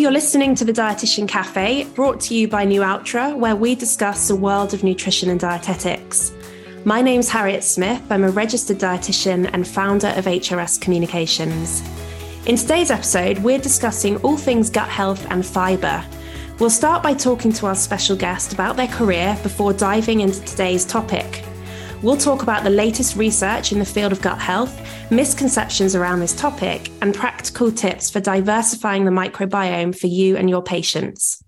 you're listening to the Dietitian Cafe, brought to you by Nualtra, where we discuss the world of nutrition and dietetics. My name's Harriet Smith. I'm a registered dietitian and founder of HRS Communications. In today's episode, we're discussing all things gut health and fibre. We'll start by talking to our special guest about their career before diving into today's topic. We'll talk about the latest research in the field of gut health, misconceptions around this topic, and practical tips for diversifying the microbiome for you and your patients.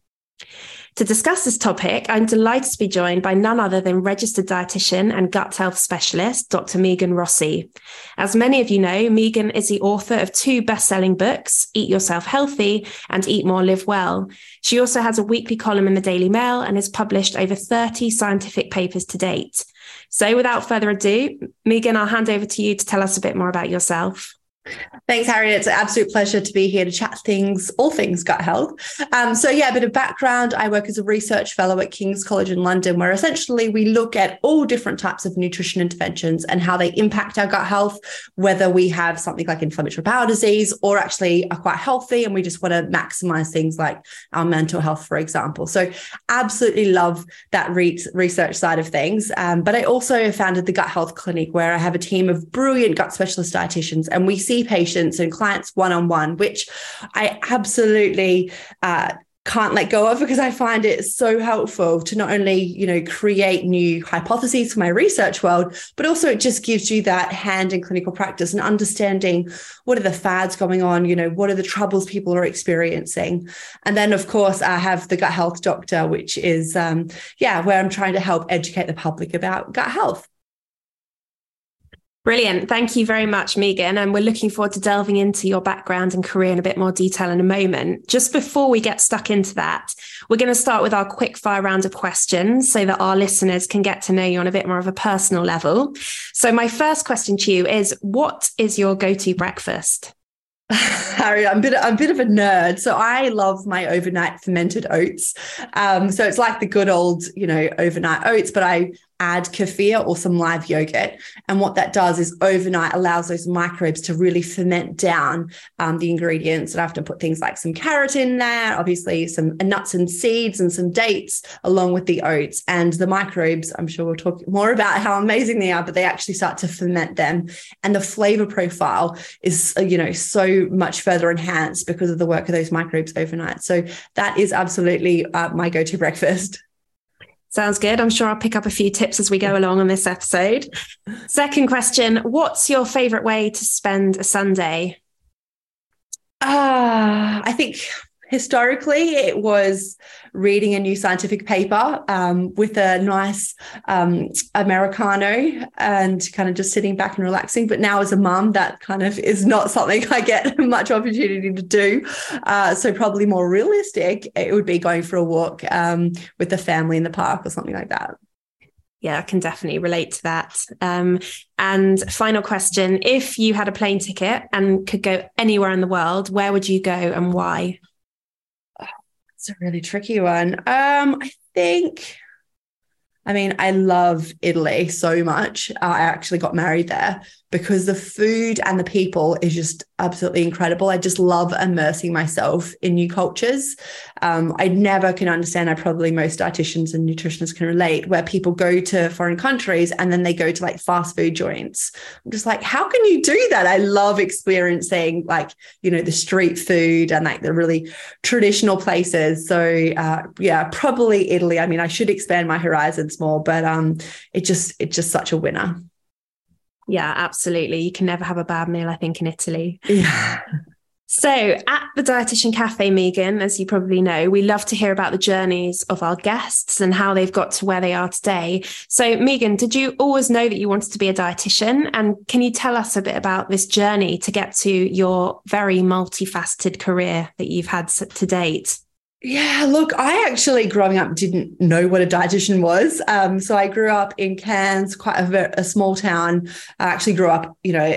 To discuss this topic, I'm delighted to be joined by none other than registered dietitian and gut health specialist, Dr. Megan Rossi. As many of you know, Megan is the author of two best-selling books, Eat Yourself Healthy and Eat More, Live Well. She also has a weekly column in the Daily Mail and has published over 30 scientific papers to date. So without further ado, Megan, I'll hand over to you to tell us a bit more about yourself. Thanks, Harry. It's an absolute pleasure to be here to chat things, all things gut health. Um, so, yeah, a bit of background. I work as a research fellow at King's College in London, where essentially we look at all different types of nutrition interventions and how they impact our gut health, whether we have something like inflammatory bowel disease or actually are quite healthy and we just want to maximize things like our mental health, for example. So, absolutely love that re- research side of things. Um, but I also founded the Gut Health Clinic, where I have a team of brilliant gut specialist dietitians and we see see patients and clients one on one, which I absolutely uh, can't let go of because I find it so helpful to not only, you know, create new hypotheses for my research world, but also it just gives you that hand in clinical practice and understanding what are the fads going on, you know, what are the troubles people are experiencing. And then, of course, I have the gut health doctor, which is, um, yeah, where I'm trying to help educate the public about gut health. Brilliant. Thank you very much, Megan. And we're looking forward to delving into your background and career in a bit more detail in a moment. Just before we get stuck into that, we're going to start with our quick fire round of questions so that our listeners can get to know you on a bit more of a personal level. So, my first question to you is What is your go to breakfast? Harry, I'm a bit, I'm a bit of a nerd, so I love my overnight fermented oats. Um, so it's like the good old, you know, overnight oats, but I add kefir or some live yogurt. And what that does is overnight allows those microbes to really ferment down um, the ingredients. And I have to put things like some carrot in there, obviously some nuts and seeds and some dates along with the oats. And the microbes, I'm sure we'll talk more about how amazing they are, but they actually start to ferment them. And the flavor profile is, uh, you know, so much further enhanced because of the work of those microbes overnight. So that is absolutely uh, my go to breakfast. Sounds good. I'm sure I'll pick up a few tips as we go along on this episode. Second question What's your favorite way to spend a Sunday? Ah, uh, I think historically it was reading a new scientific paper um, with a nice um, americano and kind of just sitting back and relaxing but now as a mum that kind of is not something i get much opportunity to do uh, so probably more realistic it would be going for a walk um, with the family in the park or something like that yeah, I can definitely relate to that. Um, and final question if you had a plane ticket and could go anywhere in the world, where would you go and why? It's a really tricky one. Um, I think I mean, I love Italy so much. I actually got married there because the food and the people is just absolutely incredible. I just love immersing myself in new cultures. Um, I never can understand, I probably most dietitians and nutritionists can relate, where people go to foreign countries and then they go to like fast food joints. I'm just like, how can you do that? I love experiencing like, you know, the street food and like the really traditional places. So uh, yeah, probably Italy. I mean, I should expand my horizons more, but um, it just, it's just such a winner. Yeah, absolutely. You can never have a bad meal, I think, in Italy. Yeah. So, at the Dietitian Cafe, Megan, as you probably know, we love to hear about the journeys of our guests and how they've got to where they are today. So, Megan, did you always know that you wanted to be a dietitian? And can you tell us a bit about this journey to get to your very multifaceted career that you've had to date? Yeah, look, I actually growing up didn't know what a dietitian was. Um, so I grew up in Cairns, quite a, a small town. I actually grew up, you know,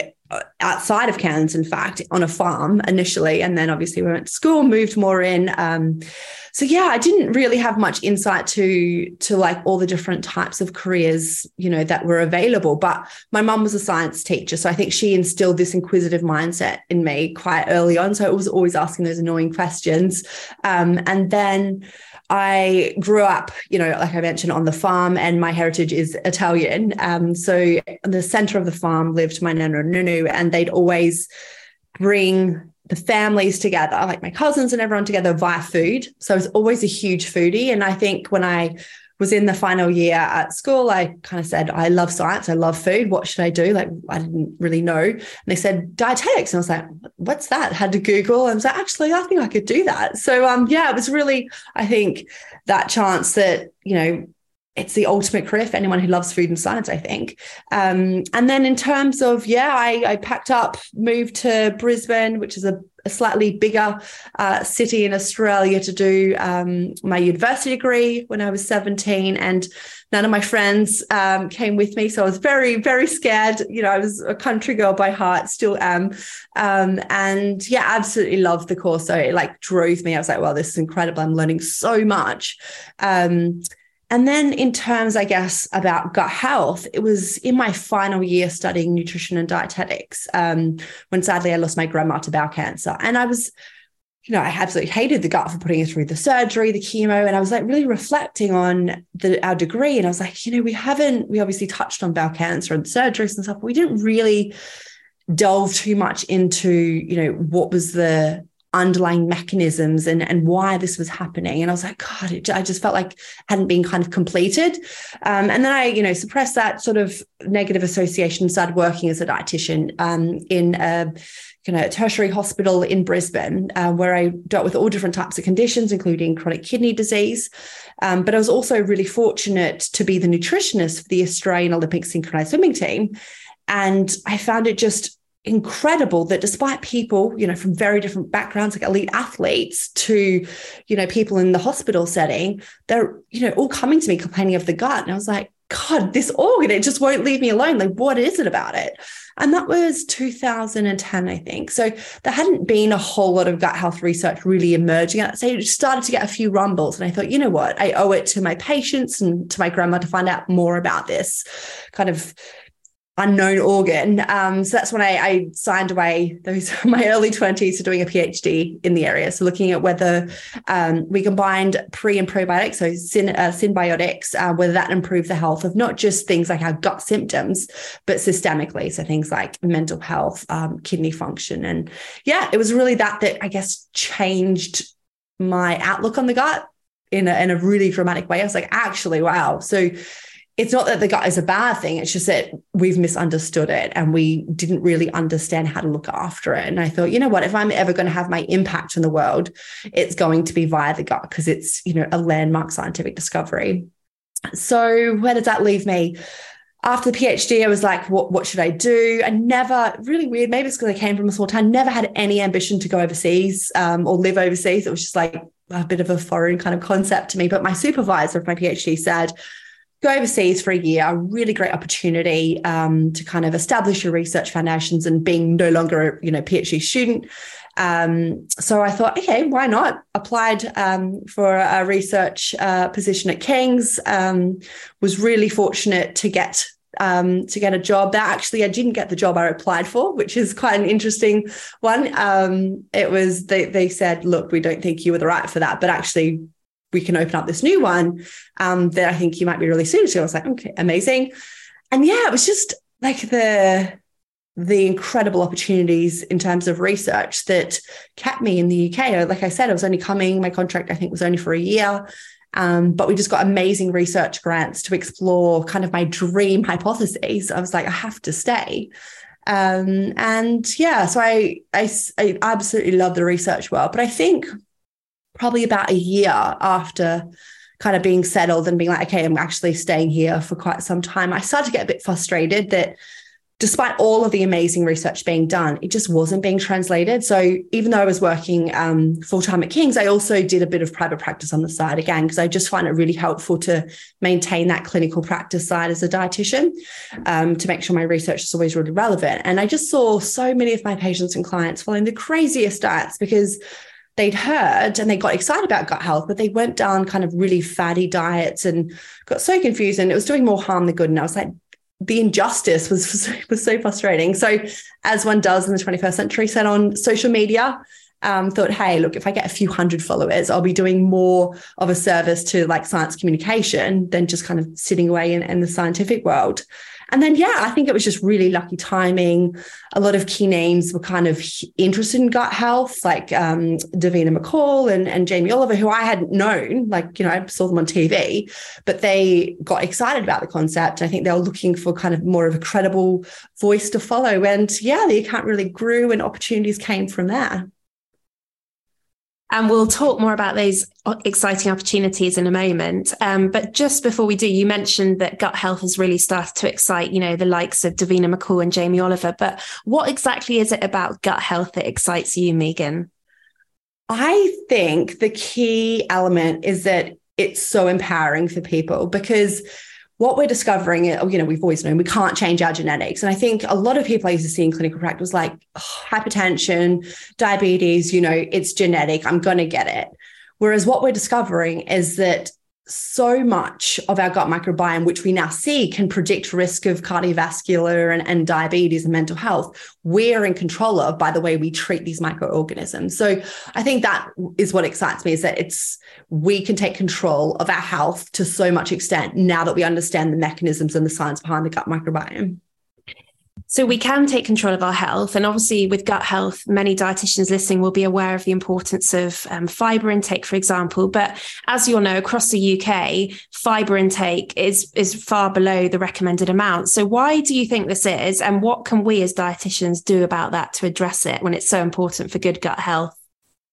outside of Cairns, in fact, on a farm initially. And then obviously we went to school, moved more in. Um, so yeah, I didn't really have much insight to to like all the different types of careers, you know, that were available. But my mum was a science teacher. So I think she instilled this inquisitive mindset in me quite early on. So I was always asking those annoying questions. Um, and then I grew up, you know, like I mentioned, on the farm, and my heritage is Italian. Um, so the center of the farm lived my nana and nunu, and they'd always bring the families together, like my cousins and everyone together via food. So I was always a huge foodie. And I think when I was in the final year at school, I kind of said, I love science, I love food. What should I do? Like, I didn't really know. And they said dietetics. And I was like, what's that? Had to Google. And I was like, actually, I think I could do that. So um, yeah, it was really, I think, that chance that, you know, it's the ultimate career for anyone who loves food and science, I think. Um, and then in terms of, yeah, I, I, packed up, moved to Brisbane, which is a, a slightly bigger uh, city in Australia to do um, my university degree when I was 17. And none of my friends um, came with me. So I was very, very scared. You know, I was a country girl by heart, still am. Um, and yeah, absolutely loved the course. So it like drove me. I was like, well, this is incredible. I'm learning so much. Um, and then, in terms, I guess, about gut health, it was in my final year studying nutrition and dietetics um, when sadly I lost my grandma to bowel cancer. And I was, you know, I absolutely hated the gut for putting her through the surgery, the chemo. And I was like really reflecting on the, our degree. And I was like, you know, we haven't, we obviously touched on bowel cancer and surgeries and stuff, but we didn't really delve too much into, you know, what was the underlying mechanisms and, and why this was happening. And I was like, God, it, I just felt like hadn't been kind of completed. Um, and then I, you know, suppressed that sort of negative association, started working as a dietitian um, in a kind of tertiary hospital in Brisbane, uh, where I dealt with all different types of conditions, including chronic kidney disease. Um, but I was also really fortunate to be the nutritionist for the Australian Olympic synchronized swimming team. And I found it just incredible that despite people, you know, from very different backgrounds, like elite athletes to, you know, people in the hospital setting, they're, you know, all coming to me complaining of the gut. And I was like, God, this organ, it just won't leave me alone. Like, what is it about it? And that was 2010, I think. So there hadn't been a whole lot of gut health research really emerging at that. It started to get a few rumbles. And I thought, you know what? I owe it to my patients and to my grandma to find out more about this kind of unknown organ. Um, so that's when I, I, signed away those my early 20s to doing a PhD in the area. So looking at whether um, we combined pre and probiotics, so syn, uh, synbiotics, uh, whether that improved the health of not just things like our gut symptoms, but systemically. So things like mental health, um, kidney function. And yeah, it was really that that I guess changed my outlook on the gut in a, in a really dramatic way. I was like, actually, wow. So it's not that the gut is a bad thing. It's just that we've misunderstood it and we didn't really understand how to look after it. And I thought, you know what, if I'm ever going to have my impact in the world, it's going to be via the gut because it's, you know, a landmark scientific discovery. So where does that leave me? After the PhD, I was like, what, what should I do? I never, really weird, maybe it's because I came from a small town, never had any ambition to go overseas um, or live overseas. It was just like a bit of a foreign kind of concept to me. But my supervisor of my PhD said, go overseas for a year, a really great opportunity um, to kind of establish your research foundations and being no longer a you know PhD student. Um, so I thought, okay, why not? Applied um, for a research uh, position at King's. Um, was really fortunate to get um, to get a job. That actually, I didn't get the job I applied for, which is quite an interesting one. Um, it was they they said, look, we don't think you were the right for that, but actually we can open up this new one um, that I think you might be really suited to. I was like, okay, amazing. And yeah, it was just like the the incredible opportunities in terms of research that kept me in the UK. Like I said, I was only coming, my contract I think was only for a year. Um, but we just got amazing research grants to explore kind of my dream hypotheses. I was like, I have to stay. Um, and yeah, so I, I, I absolutely love the research world. But I think probably about a year after kind of being settled and being like, okay, I'm actually staying here for quite some time, I started to get a bit frustrated that despite all of the amazing research being done, it just wasn't being translated. So even though I was working um, full time at King's, I also did a bit of private practice on the side again, because I just find it really helpful to maintain that clinical practice side as a dietitian um, to make sure my research is always really relevant. And I just saw so many of my patients and clients following the craziest diets because they'd heard and they got excited about gut health, but they went down kind of really fatty diets and got so confused and it was doing more harm than good. And I was like, the injustice was was so frustrating. So, as one does in the 21st century, set on social media. Um, thought, hey, look, if I get a few hundred followers, I'll be doing more of a service to like science communication than just kind of sitting away in, in the scientific world. And then, yeah, I think it was just really lucky timing. A lot of key names were kind of interested in gut health, like um, Davina McCall and, and Jamie Oliver, who I hadn't known. Like, you know, I saw them on TV, but they got excited about the concept. I think they were looking for kind of more of a credible voice to follow. And yeah, the account really grew and opportunities came from there. And we'll talk more about those exciting opportunities in a moment. Um, but just before we do, you mentioned that gut health has really started to excite, you know, the likes of Davina McCall and Jamie Oliver. But what exactly is it about gut health that excites you, Megan? I think the key element is that it's so empowering for people because what we're discovering, uh, you know, we've always known we can't change our genetics. And I think a lot of people I used to see in clinical practice was like oh, hypertension, diabetes, you know, it's genetic, I'm going to get it. Whereas what we're discovering is that so much of our gut microbiome, which we now see can predict risk of cardiovascular and, and, diabetes and mental health, we're in control of by the way we treat these microorganisms. So I think that is what excites me is that it's we can take control of our health to so much extent now that we understand the mechanisms and the science behind the gut microbiome. So we can take control of our health. And obviously, with gut health, many dietitians listening will be aware of the importance of um, fiber intake, for example. But as you'll know, across the UK, fiber intake is, is far below the recommended amount. So why do you think this is? And what can we as dietitians do about that to address it when it's so important for good gut health?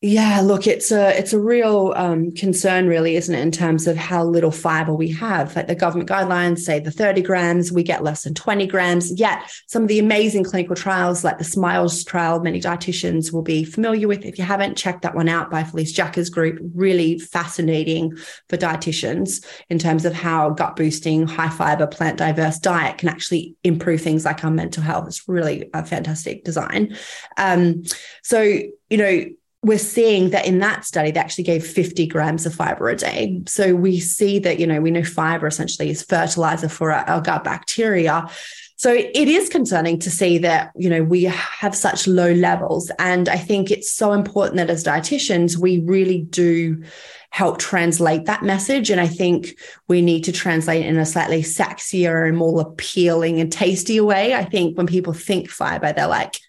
Yeah, look, it's a it's a real um, concern, really, isn't it, in terms of how little fiber we have? Like the government guidelines say the 30 grams, we get less than 20 grams. Yet some of the amazing clinical trials, like the Smiles trial, many dietitians will be familiar with. If you haven't checked that one out by Felice Jacka's group, really fascinating for dietitians in terms of how gut boosting, high fiber, plant diverse diet can actually improve things like our mental health. It's really a fantastic design. Um, so you know we're seeing that in that study, they actually gave 50 grams of fiber a day. So we see that, you know, we know fiber essentially is fertilizer for our, our gut bacteria. So it is concerning to see that, you know, we have such low levels. And I think it's so important that as dietitians, we really do help translate that message. And I think we need to translate in a slightly sexier and more appealing and tastier way. I think when people think fiber, they're like,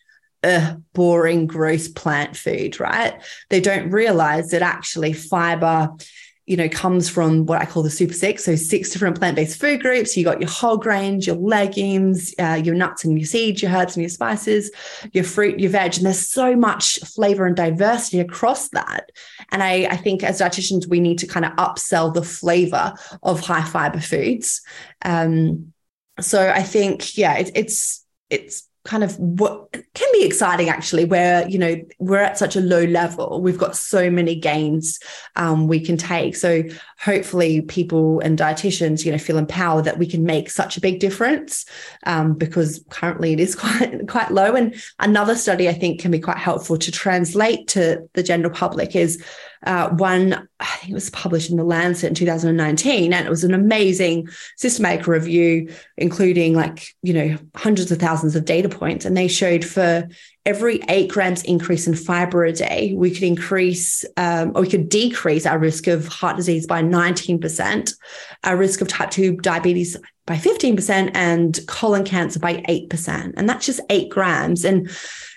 uh, boring, gross plant food, right? They don't realize that actually fiber, you know, comes from what I call the super six. So six different plant-based food groups. You got your whole grains, your legumes, uh, your nuts and your seeds, your herbs and your spices, your fruit, your veg. And there's so much flavor and diversity across that. And I, I think as dietitians, we need to kind of upsell the flavor of high fiber foods. Um, so I think, yeah, it, it's it's kind of what can be exciting actually where you know we're at such a low level. We've got so many gains um, we can take. So hopefully people and dietitians you know feel empowered that we can make such a big difference um, because currently it is quite quite low and another study i think can be quite helpful to translate to the general public is uh, one, I think it was published in the Lancet in 2019, and it was an amazing systematic review, including like, you know, hundreds of thousands of data points. And they showed for every eight grams increase in fiber a day, we could increase um, or we could decrease our risk of heart disease by 19%, our risk of type 2 diabetes by 15%, and colon cancer by 8%. And that's just eight grams. And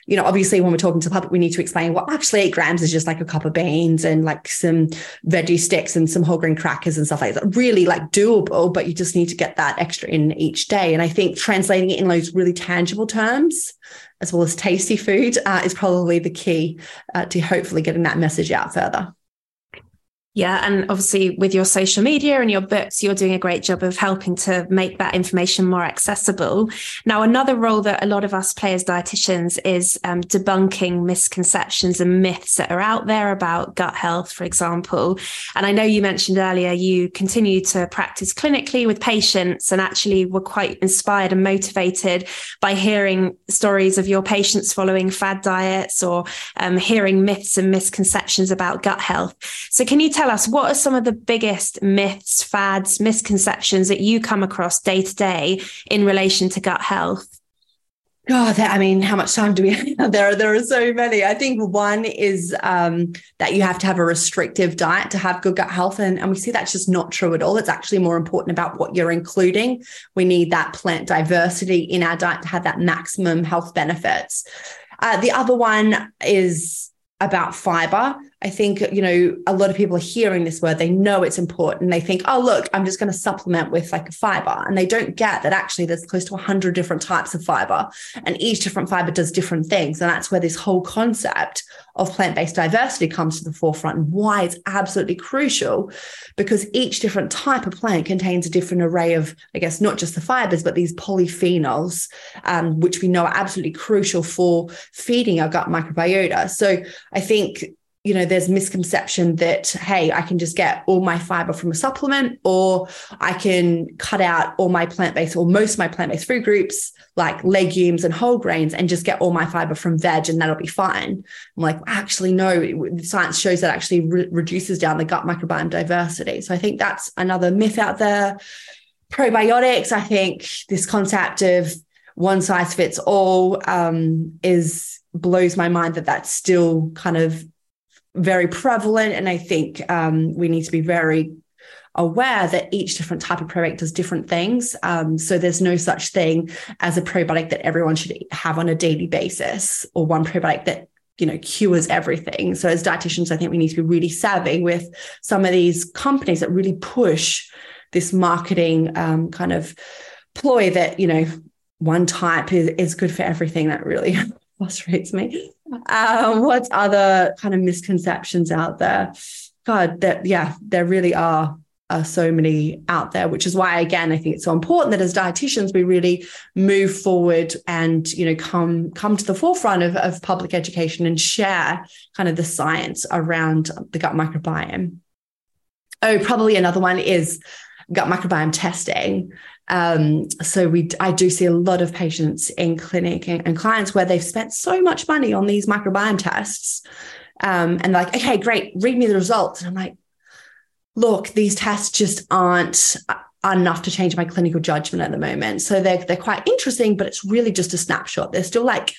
you know, obviously when we're talking to the public, we need to explain well, actually eight grams is just like a cup of beans and like some veggie sticks and some whole grain crackers and stuff like that. Really like doable, but you just need to get that extra in each day. And I think translating it in those really tangible terms, as well as tasty food, uh, is probably the key uh, to hopefully getting that message out further. Yeah. And obviously, with your social media and your books, you're doing a great job of helping to make that information more accessible. Now, another role that a lot of us play as dietitians is um, debunking misconceptions and myths that are out there about gut health, for example. And I know you mentioned earlier you continue to practice clinically with patients and actually were quite inspired and motivated by hearing stories of your patients following fad diets or um, hearing myths and misconceptions about gut health. So, can you tell tell us what are some of the biggest myths, fads, misconceptions that you come across day to day in relation to gut health? God, I mean, how much time do we have? There, there are so many. I think one is um, that you have to have a restrictive diet to have good gut health. And, and we see that's just not true at all. It's actually more important about what you're including. We need that plant diversity in our diet to have that maximum health benefits. Uh, the other one is about fiber. I think, you know, a lot of people are hearing this word, they know it's important. They think, oh, look, I'm just going to supplement with like a fiber. And they don't get that actually there's close to 100 different types of fiber, and each different fiber does different things. And that's where this whole concept of plant based diversity comes to the forefront and why it's absolutely crucial because each different type of plant contains a different array of, I guess, not just the fibers, but these polyphenols, um, which we know are absolutely crucial for feeding our gut microbiota. So I think you know, there's misconception that, hey, I can just get all my fiber from a supplement, or I can cut out all my plant based or most of my plant based food groups, like legumes and whole grains, and just get all my fiber from veg and that'll be fine. I'm like, actually, no, science shows that actually re- reduces down the gut microbiome diversity. So I think that's another myth out there. Probiotics, I think this concept of one size fits all um, is blows my mind that that's still kind of very prevalent. And I think um, we need to be very aware that each different type of probiotic does different things. Um, so there's no such thing as a probiotic that everyone should have on a daily basis or one probiotic that you know cures everything so as dietitians i think we need to be really savvy with some of these companies that really push this marketing um, kind of ploy that you know one type is, is good for everything that really frustrates me uh, what's other kind of misconceptions out there? God, that yeah, there really are are so many out there, which is why again I think it's so important that as dietitians we really move forward and you know come come to the forefront of, of public education and share kind of the science around the gut microbiome. Oh, probably another one is gut microbiome testing. Um, so we, I do see a lot of patients in clinic and, and, clients where they've spent so much money on these microbiome tests, um, and like, okay, great, read me the results. And I'm like, look, these tests just aren't enough to change my clinical judgment at the moment. So they're they're quite interesting, but it's really just a snapshot. They're still like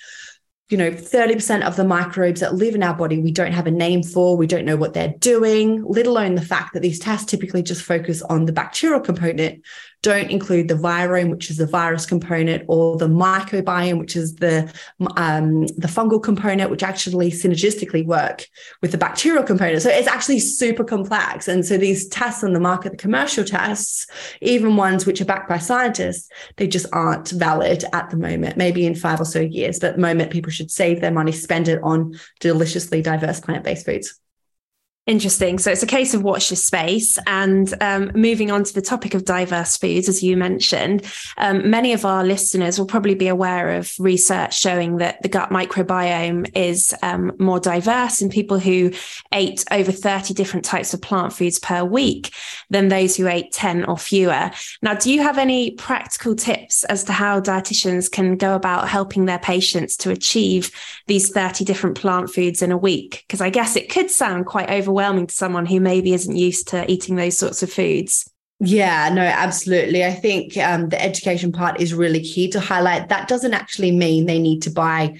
you know, 30% of the microbes that live in our body, we don't have a name for, we don't know what they're doing, let alone the fact that these tests typically just focus on the bacterial component, don't include the virome, which is the virus component, or the mycobiome, which is the um, the fungal component, which actually synergistically work with the bacterial component. So it's actually super complex. And so these tests on the market, the commercial tests, even ones which are backed by scientists, they just aren't valid at the moment. Maybe in five or so years, but at the moment people should save their money, spend it on deliciously diverse plant-based foods. Interesting. So it's a case of watch your space. And um, moving on to the topic of diverse foods, as you mentioned, um, many of our listeners will probably be aware of research showing that the gut microbiome is um, more diverse in people who ate over 30 different types of plant foods per week than those who ate 10 or fewer. Now, do you have any practical tips as to how dietitians can go about helping their patients to achieve these 30 different plant foods in a week? Because I guess it could sound quite overwhelming overwhelming to someone who maybe isn't used to eating those sorts of foods. Yeah, no, absolutely. I think um, the education part is really key to highlight. That doesn't actually mean they need to buy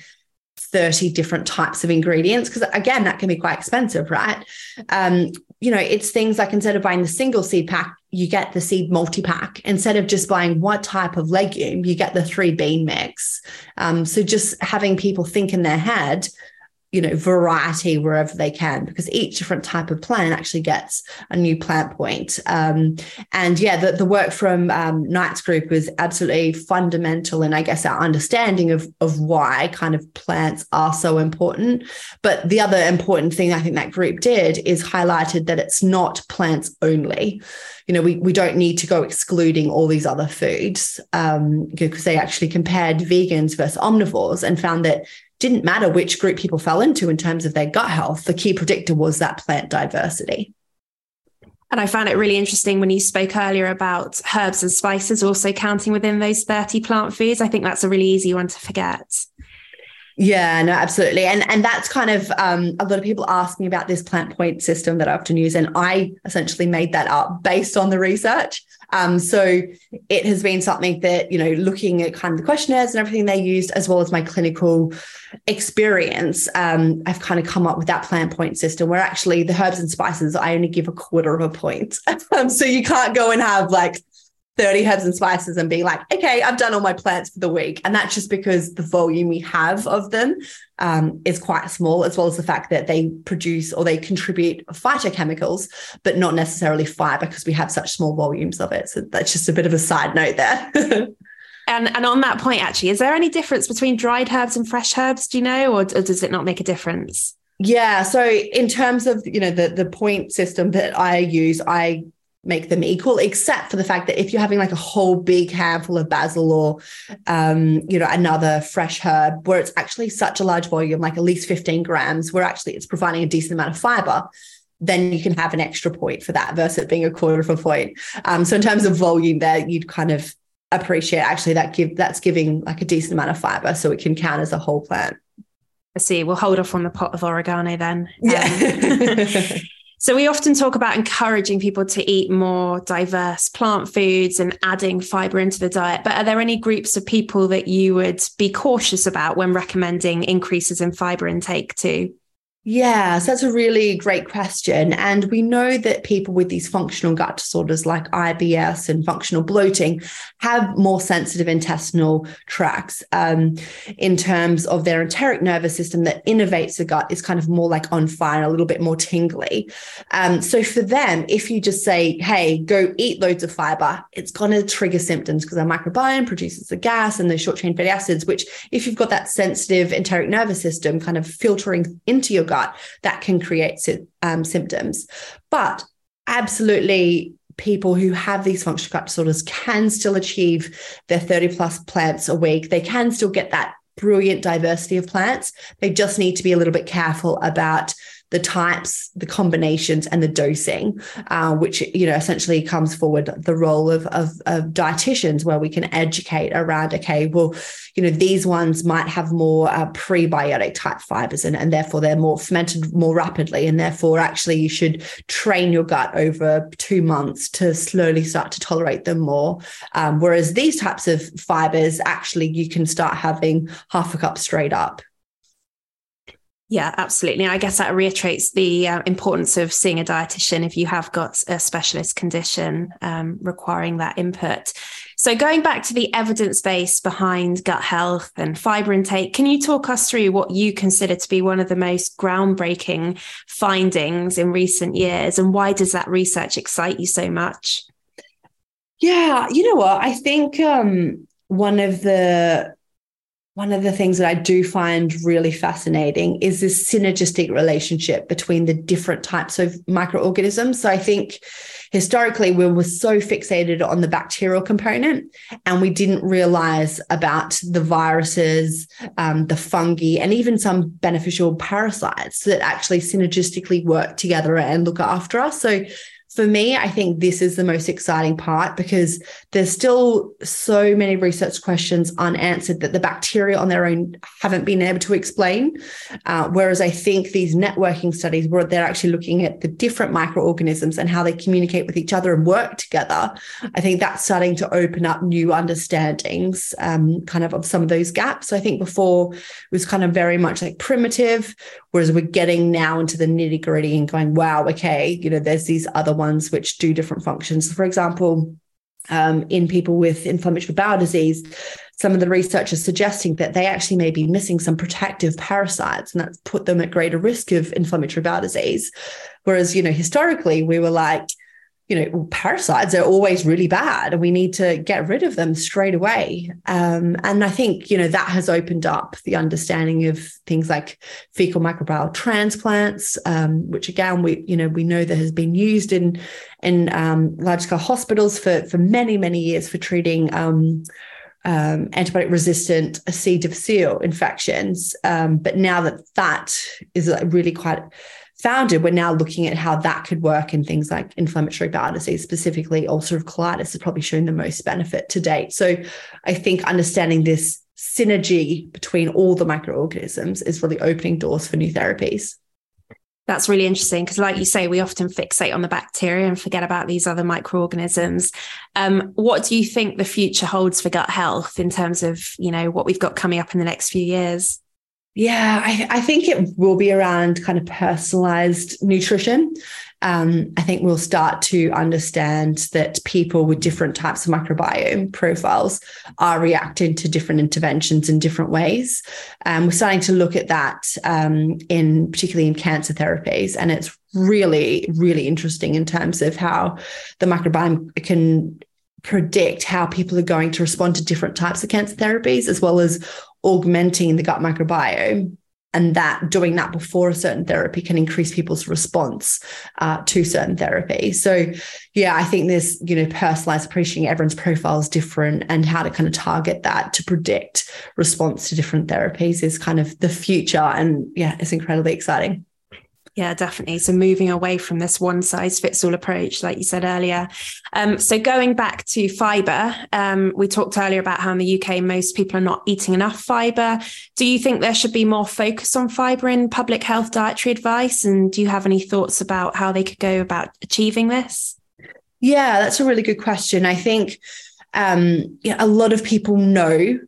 30 different types of ingredients because again that can be quite expensive right um, you know it's things like instead of buying the single seed pack you get the seed multi-pack instead of just buying one type of legume you get the three bean mix um, so just having people think in their head you know variety wherever they can because each different type of plant actually gets a new plant point. Um, and yeah the, the work from um, Knight's group was absolutely fundamental in i guess our understanding of of why kind of plants are so important. But the other important thing i think that group did is highlighted that it's not plants only. You know, we, we don't need to go excluding all these other foods um, because they actually compared vegans versus omnivores and found that didn't matter which group people fell into in terms of their gut health. The key predictor was that plant diversity. And I found it really interesting when you spoke earlier about herbs and spices also counting within those 30 plant foods. I think that's a really easy one to forget. Yeah, no, absolutely. And and that's kind of um, a lot of people ask me about this plant point system that I often use. And I essentially made that up based on the research. Um, so it has been something that, you know, looking at kind of the questionnaires and everything they used, as well as my clinical experience, um, I've kind of come up with that plant point system where actually the herbs and spices, I only give a quarter of a point. um, so you can't go and have like 30 herbs and spices and being like, okay, I've done all my plants for the week. And that's just because the volume we have of them um, is quite small, as well as the fact that they produce or they contribute phytochemicals, but not necessarily fiber because we have such small volumes of it. So that's just a bit of a side note there. and, and on that point, actually, is there any difference between dried herbs and fresh herbs? Do you know, or, or does it not make a difference? Yeah. So in terms of you know the the point system that I use, I make them equal, except for the fact that if you're having like a whole big handful of basil or, um, you know, another fresh herb where it's actually such a large volume, like at least 15 grams, where actually it's providing a decent amount of fiber, then you can have an extra point for that versus it being a quarter of a point. Um, so in terms of volume there, you'd kind of appreciate actually that give that's giving like a decent amount of fiber so it can count as a whole plant. I see. We'll hold off on the pot of oregano then. Yeah. Um, So, we often talk about encouraging people to eat more diverse plant foods and adding fiber into the diet. But are there any groups of people that you would be cautious about when recommending increases in fiber intake to? Yeah, so that's a really great question. And we know that people with these functional gut disorders like IBS and functional bloating have more sensitive intestinal tracts um, in terms of their enteric nervous system that innervates the gut is kind of more like on fire, a little bit more tingly. Um, so for them, if you just say, hey, go eat loads of fiber, it's going to trigger symptoms because our microbiome produces the gas and the short chain fatty acids, which if you've got that sensitive enteric nervous system kind of filtering into your gut, gut that can create um, symptoms. But absolutely, people who have these functional gut disorders can still achieve their 30 plus plants a week. They can still get that brilliant diversity of plants. They just need to be a little bit careful about the types, the combinations, and the dosing, uh, which you know essentially comes forward the role of, of, of dietitians, where we can educate around. Okay, well, you know these ones might have more uh, prebiotic type fibers, and, and therefore they're more fermented more rapidly, and therefore actually you should train your gut over two months to slowly start to tolerate them more. Um, whereas these types of fibers, actually, you can start having half a cup straight up. Yeah, absolutely. I guess that reiterates the uh, importance of seeing a dietitian if you have got a specialist condition um, requiring that input. So, going back to the evidence base behind gut health and fiber intake, can you talk us through what you consider to be one of the most groundbreaking findings in recent years, and why does that research excite you so much? Yeah, you know what? I think um, one of the one of the things that I do find really fascinating is this synergistic relationship between the different types of microorganisms. So I think historically we were so fixated on the bacterial component and we didn't realize about the viruses, um, the fungi, and even some beneficial parasites that actually synergistically work together and look after us. So for me, I think this is the most exciting part because there's still so many research questions unanswered that the bacteria on their own haven't been able to explain. Uh, whereas I think these networking studies, where they're actually looking at the different microorganisms and how they communicate with each other and work together, I think that's starting to open up new understandings, um, kind of of some of those gaps. So I think before it was kind of very much like primitive, whereas we're getting now into the nitty gritty and going, wow, okay, you know, there's these other ones which do different functions. For example, um, in people with inflammatory bowel disease, some of the research is suggesting that they actually may be missing some protective parasites and that's put them at greater risk of inflammatory bowel disease. Whereas, you know, historically we were like, you know, parasites are always really bad and we need to get rid of them straight away. Um, and I think, you know, that has opened up the understanding of things like fecal microbial transplants, um, which again, we, you know, we know that has been used in, in um, large scale hospitals for, for many, many years for treating um, um, antibiotic resistant C. difficile infections. Um, but now that that is really quite founded, we're now looking at how that could work in things like inflammatory bowel disease, specifically ulcerative colitis, has probably shown the most benefit to date. So I think understanding this synergy between all the microorganisms is really opening doors for new therapies. That's really interesting because, like you say, we often fixate on the bacteria and forget about these other microorganisms. Um, what do you think the future holds for gut health in terms of, you know, what we've got coming up in the next few years? Yeah, I, I, think it will be around kind of personalized nutrition. Um, I think we'll start to understand that people with different types of microbiome profiles are reacting to different interventions in different ways. Um, we're starting to look at that um, in particularly in cancer therapies, and it's really, really interesting in terms of how the microbiome can predict how people are going to respond to different types of cancer therapies, as well as augmenting the gut microbiome. And that doing that before a certain therapy can increase people's response uh, to certain therapy. So, yeah, I think this, you know, personalized appreciating everyone's profile is different and how to kind of target that to predict response to different therapies is kind of the future. And yeah, it's incredibly exciting. Yeah, definitely. So moving away from this one size fits all approach, like you said earlier. Um, so going back to fiber, um, we talked earlier about how in the UK most people are not eating enough fiber. Do you think there should be more focus on fiber in public health dietary advice? And do you have any thoughts about how they could go about achieving this? Yeah, that's a really good question. I think um, yeah, a lot of people know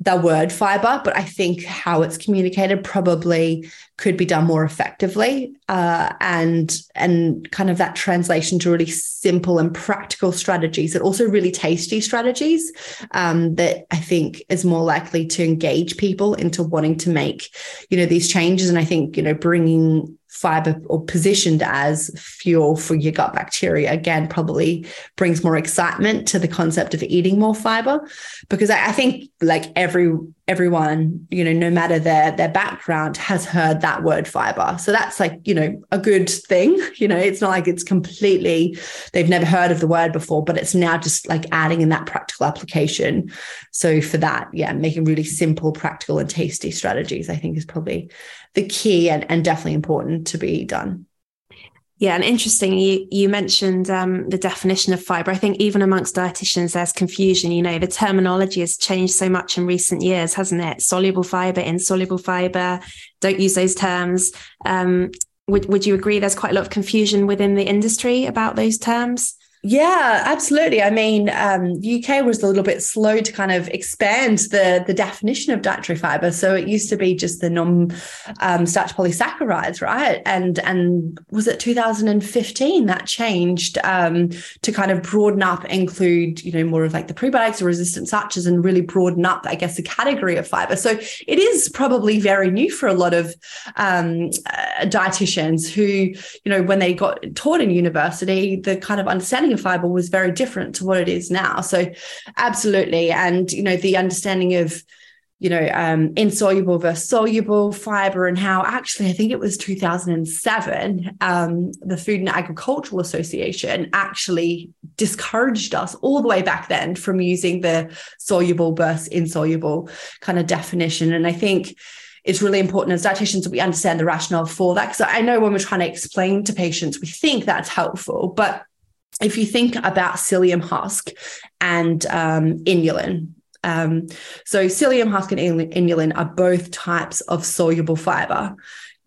the word fiber, but I think how it's communicated probably could be done more effectively, uh, and and kind of that translation to really simple and practical strategies, and also really tasty strategies um, that I think is more likely to engage people into wanting to make, you know, these changes. And I think you know bringing fiber or positioned as fuel for your gut bacteria again probably brings more excitement to the concept of eating more fiber. Because I, I, think like every everyone you know no matter their their background has heard that word fiber. So that's like you know a good thing. You know it's not like it's completely they've never heard of the word before but it's now just like adding in that practical application. So for that yeah making really simple practical and tasty strategies i think is probably the key and, and definitely important to be done. Yeah, and interesting. You you mentioned um, the definition of fiber. I think even amongst dietitians, there's confusion. You know, the terminology has changed so much in recent years, hasn't it? Soluble fiber, insoluble fiber. Don't use those terms. Um, would Would you agree? There's quite a lot of confusion within the industry about those terms. Yeah, absolutely. I mean, um, UK was a little bit slow to kind of expand the, the definition of dietary fiber. So it used to be just the non-starch um, polysaccharides, right? And and was it 2015 that changed um, to kind of broaden up, include you know more of like the prebiotics or resistant starches, and really broaden up, I guess, the category of fiber. So it is probably very new for a lot of um, uh, dietitians who, you know, when they got taught in university, the kind of understanding fiber was very different to what it is now. So, absolutely. And, you know, the understanding of, you know, um, insoluble versus soluble fiber, and how actually, I think it was 2007, um, the Food and Agricultural Association actually discouraged us all the way back then from using the soluble versus insoluble kind of definition. And I think, it's really important as dietitians that we understand the rationale for that. Because I know when we're trying to explain to patients, we think that's helpful, but if you think about psyllium husk and um, inulin, um, so psyllium husk and inulin are both types of soluble fiber.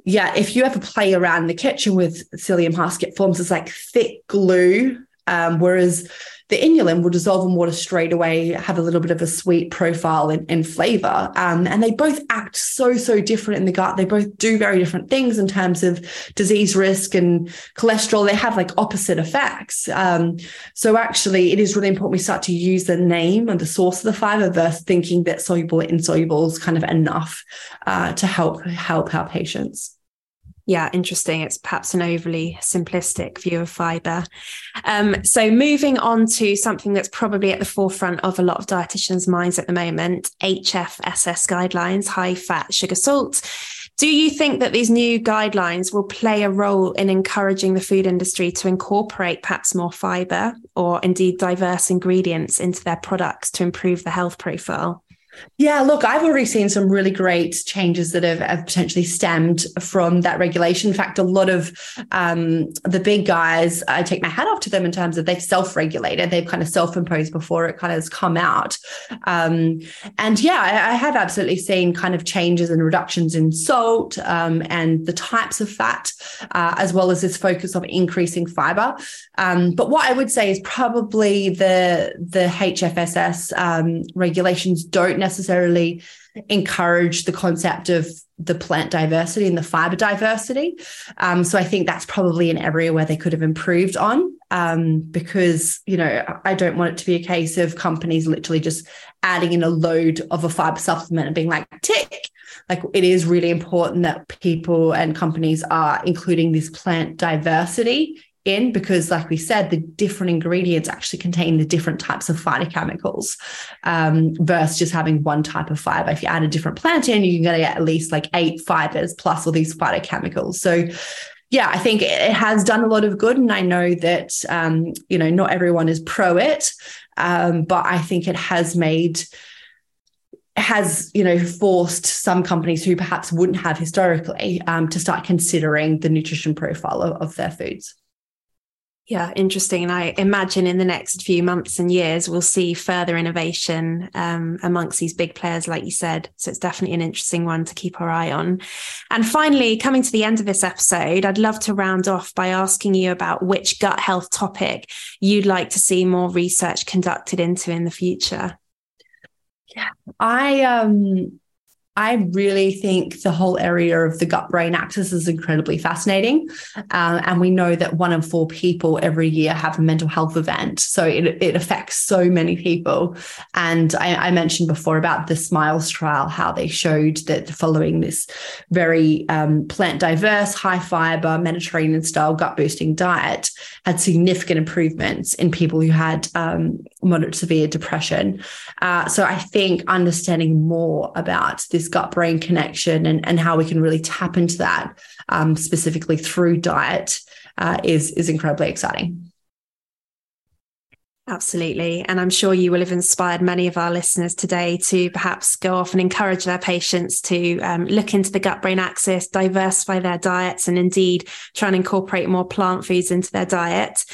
Yeah, if you ever play around in the kitchen with psyllium husk, it forms this like thick glue Um, whereas the inulin will dissolve in water straight away, have a little bit of a sweet profile and, and flavor. Um, and they both act so, so different in the gut. They both do very different things in terms of disease risk and cholesterol. They have like opposite effects. Um, so actually, it is really important we start to use the name and the source of the fiber versus thinking that soluble insoluble is kind of enough uh, to help help our patients yeah, interesting. It's perhaps an overly simplistic view of fiber. Um, so, moving on to something that's probably at the forefront of a lot of dietitians' minds at the moment HFSS guidelines, high fat, sugar, salt. Do you think that these new guidelines will play a role in encouraging the food industry to incorporate perhaps more fiber or indeed diverse ingredients into their products to improve the health profile? Yeah, look, I've already seen some really great changes that have, have potentially stemmed from that regulation. In fact, a lot of um, the big guys, I take my hat off to them in terms of they've self regulated, they've kind of self imposed before it kind of has come out. Um, and yeah, I, I, have absolutely seen kind of changes and reductions in salt um, and the types of fat, uh, as well as this focus of increasing fiber. Um, but what I would say is probably the, the HFSS um, regulations don't necessarily encourage the concept of the plant diversity and the fiber diversity. Um, so I think that's probably an area where they could have improved on um, because, you know, I don't want it to be a case of companies literally just adding in a load of a fiber supplement and being like, tick. Like it is really important that people and companies are including this plant diversity in because, like we said, the different ingredients actually contain the different types of phytochemicals um, versus just having one type of fiber. If you add a different plant in, you can get at least like eight fibers plus all these phytochemicals. So, yeah, I think it has done a lot of good. And I know that, um, you know, not everyone is pro it, um, but I think it has made has you know forced some companies who perhaps wouldn't have historically um, to start considering the nutrition profile of, of their foods yeah, interesting. And I imagine in the next few months and years, we'll see further innovation um, amongst these big players, like you said. So it's definitely an interesting one to keep our eye on. And finally, coming to the end of this episode, I'd love to round off by asking you about which gut health topic you'd like to see more research conducted into in the future. Yeah, I um I really think the whole area of the gut brain axis is incredibly fascinating. Uh, and we know that one in four people every year have a mental health event. So it, it affects so many people. And I, I mentioned before about the SMILES trial, how they showed that following this very um, plant diverse, high fiber, Mediterranean style gut boosting diet had significant improvements in people who had um, moderate severe depression. Uh, so I think understanding more about this gut brain connection and, and how we can really tap into that um, specifically through diet uh, is, is incredibly exciting. Absolutely. And I'm sure you will have inspired many of our listeners today to perhaps go off and encourage their patients to um, look into the gut brain axis, diversify their diets, and indeed try and incorporate more plant foods into their diet.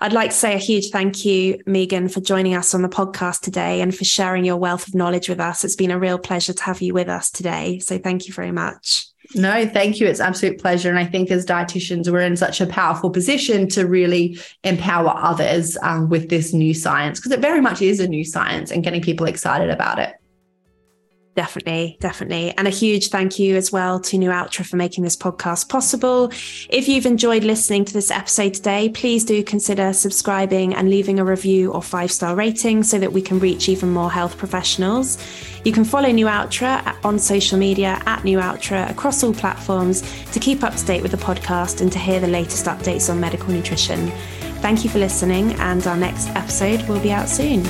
I'd like to say a huge thank you, Megan, for joining us on the podcast today and for sharing your wealth of knowledge with us. It's been a real pleasure to have you with us today. So thank you very much. No, thank you. It's absolute pleasure. And I think as dietitians, we're in such a powerful position to really empower others um, with this new science because it very much is a new science and getting people excited about it. Definitely, definitely. And a huge thank you as well to Nualtra for making this podcast possible. If you've enjoyed listening to this episode today, please do consider subscribing and leaving a review or five star rating so that we can reach even more health professionals. You can follow Nualtra on social media at Nualtra across all platforms to keep up to date with the podcast and to hear the latest updates on medical nutrition. Thank you for listening, and our next episode will be out soon.